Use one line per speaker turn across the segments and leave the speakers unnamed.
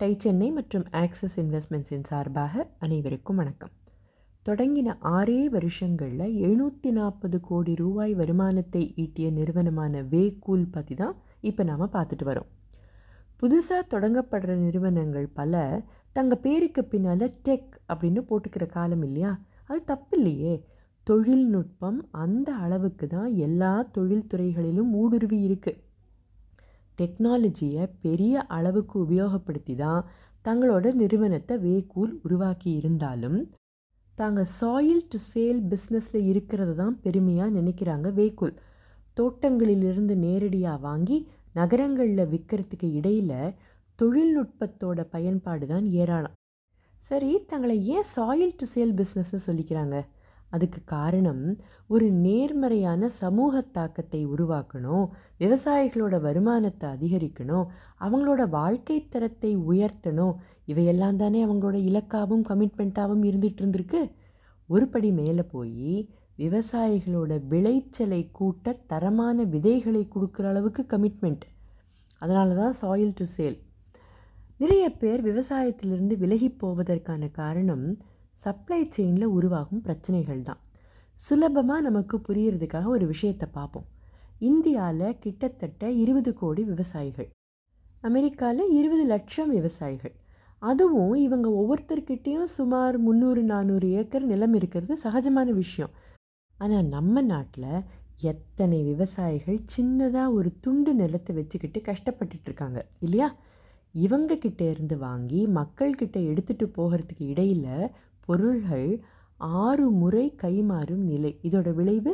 Tie Chennai மற்றும் axis இன்வெஸ்ட்மெண்ட்ஸின் சார்பாக அனைவருக்கும் வணக்கம். தொடங்கின ஆறே வருஷங்களில் எழுநூற்றி நாற்பது கோடி ரூபாய் வருமானத்தை ஈட்டிய நிறுவனமான வேகூல் பற்றி தான் இப்போ நாம் பார்த்துட்டு வரோம். புதுசாக தொடங்கப்படுற நிறுவனங்கள் பல தங்கள் பேருக்கு பின்னால் டெக் அப்படின்னு போட்டுக்கிற காலம் இல்லையா? அது தப்பு இல்லையே. தொழில்நுட்பம் அந்த அளவுக்கு தான் எல்லா தொழில்துறைகளிலும் ஊடுருவி இருக்குது டெக்னாலஜியை பெரிய அளவுக்கு உபயோகப்படுத்தி தான் தங்களோட நிறுவனத்தை வேகூல் உருவாக்கி இருந்தாலும் தாங்கள் சாயில் டு சேல் பிஸ்னஸில் இருக்கிறது தான் பெருமையாக நினைக்கிறாங்க வேகூல். தோட்டங்களிலிருந்து நேரடியாக வாங்கி நகரங்களில் விற்கிறதுக்கு இடையில் தொழில்நுட்பத்தோட பயன்பாடு தான் ஏராளம். சரி தங்களை ஏன் சாயில் டு சேல் பிஸ்னஸ்ன்னு சொல்லிக்கிறாங்க? அதுக்கு காரணம் ஒரு நேர்மறையான சமூக தாக்கத்தை உருவாக்கணும் விவசாயிகளோட வருமானத்தை அதிகரிக்கணும் அவங்களோட வாழ்க்கை தரத்தை உயர்த்தணும். இவையெல்லாம் தானே அவங்களோட இலக்காகவும் கமிட்மெண்ட்டாகவும் இருந்துகிட்டு இருந்திருக்கு. ஒரு படி மேலே போய் விவசாயிகளோட விளைச்சலை கூட்ட தரமான விதைகளை கொடுக்குற அளவுக்கு கமிட்மெண்ட் அதனால தான் சாயில் டு சேல் நிறைய பேர் விவசாயத்திலிருந்து விலகி போவதற்கான காரணம் சப்ளை செயினில் உருவாகும் பிரச்சனைகள் தான். சுலபமாக நமக்கு புரியறதுக்காக ஒரு விஷயத்தை பார்ப்போம். இந்தியாவில் கிட்டத்தட்ட இருபது கோடி விவசாயிகள். அமெரிக்காவில் இருபது லட்சம் விவசாயிகள். அதுவும் இவங்க ஒவ்வொருத்தர்கிட்டேயும் சுமார் முந்நூறு நானூறு ஏக்கர் நிலம் இருக்கிறது சகஜமான விஷயம். ஆனால் நம்ம நாட்டில் எத்தனை விவசாயிகள் சின்னதாக ஒரு துண்டு நிலத்தை வச்சுக்கிட்டு கஷ்டப்பட்டுட்டு இருக்காங்க இல்லையா? இவங்க கிட்டே இருந்து வாங்கி மக்கள்கிட்ட எடுத்துகிட்டு போகிறதுக்கு இடையில் பொருள்கள் ஆறு முறை கைமாறும் நிலை. இதோட விளைவு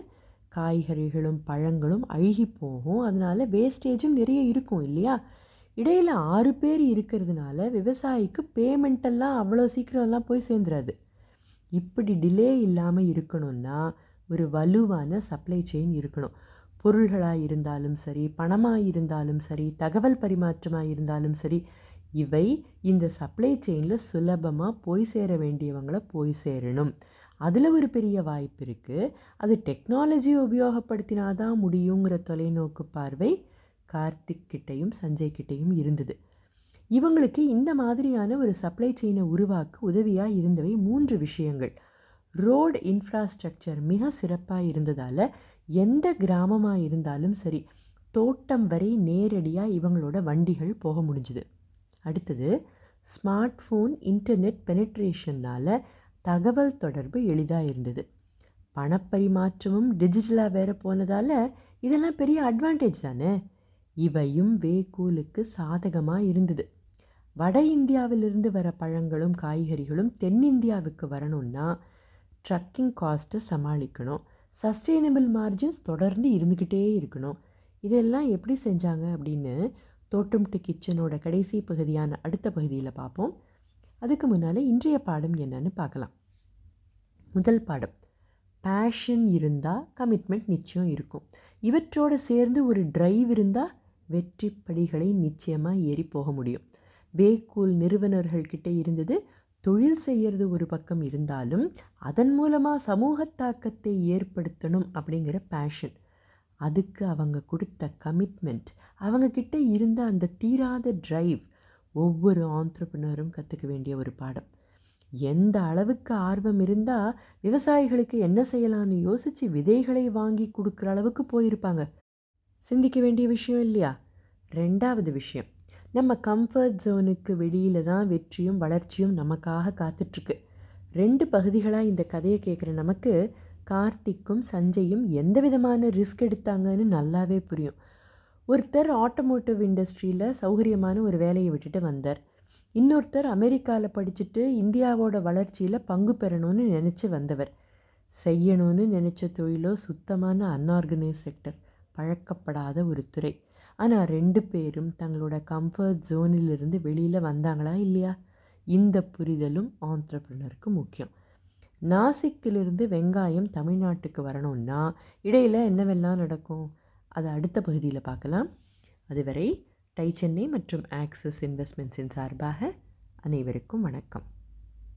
காய்கறிகளும் பழங்களும் அழுகி போகும். அதனால் வேஸ்டேஜும் நிறைய இருக்கும் இல்லையா? இடையில் ஆறு பேர் இருக்கிறதுனால விவசாயிக்கு பேமெண்ட்டெல்லாம் அவ்வளோ சீக்கிரம்லாம் போய் சேர்ந்துடாது இப்படி டிலே இல்லாமல் இருக்கணும்னா ஒரு வலுவான சப்ளை செயின் இருக்கணும். பொருள்களாக இருந்தாலும் சரி பணமாக இருந்தாலும் சரி தகவல் பரிமாற்றமாக இருந்தாலும் சரி இவை இந்த சப்ளை செயினில் சுலபமாக போய் சேர வேண்டியவங்களை போய் சேரணும். அதில் ஒரு பெரிய வாய்ப்பு இருக்குது அது டெக்னாலஜி உபயோகப்படுத்தினாதான் முடியுங்கிற தொலைநோக்கு பார்வை கார்த்திக் கிட்டையும் சஞ்சய் கிட்டையும் இருந்தது. இவங்களுக்கு இந்த மாதிரியான ஒரு சப்ளை செயினை உருவாக்க உதவியாக இருந்தவை மூன்று விஷயங்கள். ரோடு இன்ஃப்ராஸ்ட்ரக்சர் மிக சிறப்பாக இருந்ததால் எந்த கிராமமாக இருந்தாலும் சரி தோட்டம் வரை நேரடியாக இவங்களோட வண்டிகள் போக முடிஞ்சுது. அடுத்தது ஸ்மார்ட் ஃபோன் இன்டர்நெட் பெனட்ரேஷன்னால் தகவல் தொடர்பு எளிதாக இருந்தது. பணப்பரிமாற்றமும் டிஜிட்டலாக வேற போனதால் இதெல்லாம் பெரிய அட்வான்டேஜ் தானே? இவையும் வேகூலுக்கு சாதகமாக இருந்தது. வட இந்தியாவிலிருந்து வர பழங்களும் காய்கறிகளும் தென்னிந்தியாவுக்கு வரணும்னா ட்ரக்கிங் காஸ்ட்டை சமாளிக்கணும். சஸ்டெயினபிள் மார்ஜின்ஸ் தொடர்ந்து இருந்துக்கிட்டே இருக்கணும். இதெல்லாம் எப்படி செஞ்சாங்க அப்படின்னு தோட்டம் டு கிச்சனோட கடைசி பகுதியான அடுத்த பகுதியில் பார்ப்போம். அதுக்கு முன்னால் இன்றைய பாடம் என்னன்னு பார்க்கலாம். முதல் பாடம். பேஷன் இருந்தால் கமிட்மெண்ட் நிச்சயம் இருக்கும். இவற்றோடு சேர்ந்து ஒரு டிரைவ் இருந்தால் வெற்றி படிகளை நிச்சயமாக ஏறி போக முடியும். வேக்கூல் நிறுவனர்கள்கிட்ட இருந்தது தொழில் செய்கிறது ஒரு பக்கம் இருந்தாலும் அதன் மூலமாக சமூக தாக்கத்தை ஏற்படுத்தணும் அப்படிங்கிற பேஷன் அதுக்கு அவங்க கொடுத்த கமிட்மெண்ட் அவங்கக்கிட்ட இருந்த அந்த தீராத ட்ரைவ் ஒவ்வொரு ஆண்டர்பனரும் கற்றுக்க வேண்டிய ஒரு பாடம். எந்த அளவுக்கு ஆர்வம் இருந்தால் விவசாயிகளுக்கு என்ன செய்யலான்னு யோசித்து விதைகளை வாங்கி கொடுக்குற அளவுக்கு போயிருப்பாங்க. சிந்திக்க வேண்டிய விஷயம் இல்லையா? ரெண்டாவது விஷயம் நம்ம கம்ஃபர்ட் ஜோனுக்கு வெளியில் தான் வெற்றியும் வளர்ச்சியும் நமக்காக காத்துட்ருக்கு ரெண்டு பகுதிகளாக இந்த கதையை கேட்குற நமக்கு கார்த்திக்கும் சஞ்சயும் எந்த விதமான ரிஸ்க் எடுத்தாங்கன்னு நல்லாவே புரியும். ஒருத்தர் ஆட்டோமோட்டிவ் இண்டஸ்ட்ரியில் சௌகரியமான ஒரு வேலையை விட்டுட்டு வந்தார். இன்னொருத்தர் அமெரிக்காவில் படிச்சுட்டு இந்தியாவோட வளர்ச்சியில் பங்கு பெறணும்னு நினச்சி வந்தவர். செய்யணும்னு நினச்ச தொழிலோ சுத்தமான அன்ஆர்கனைஸ் செக்டர் பழக்கப்படாத ஒரு துறை. ஆனால் ரெண்டு பேரும் தங்களோட கம்ஃபர்ட் ஜோனிலிருந்து வெளியில் வந்தாங்களா இல்லையா? இந்த புரிதலும் ஆண்டர்ப்ரனருக்கு முக்கியம். நாசிக்கிலிருந்து வெங்காயம் தமிழ்நாட்டுக்கு வரணும்னா இடையில் என்னவெல்லாம் நடக்கும்? அதை அடுத்த பகுதியில் பார்க்கலாம். அதுவரை டை சென்னை மற்றும் ஆக்சிஸ் இன்வெஸ்ட்மெண்ட்ஸின் சார்பாக அனைவருக்கும் வணக்கம்.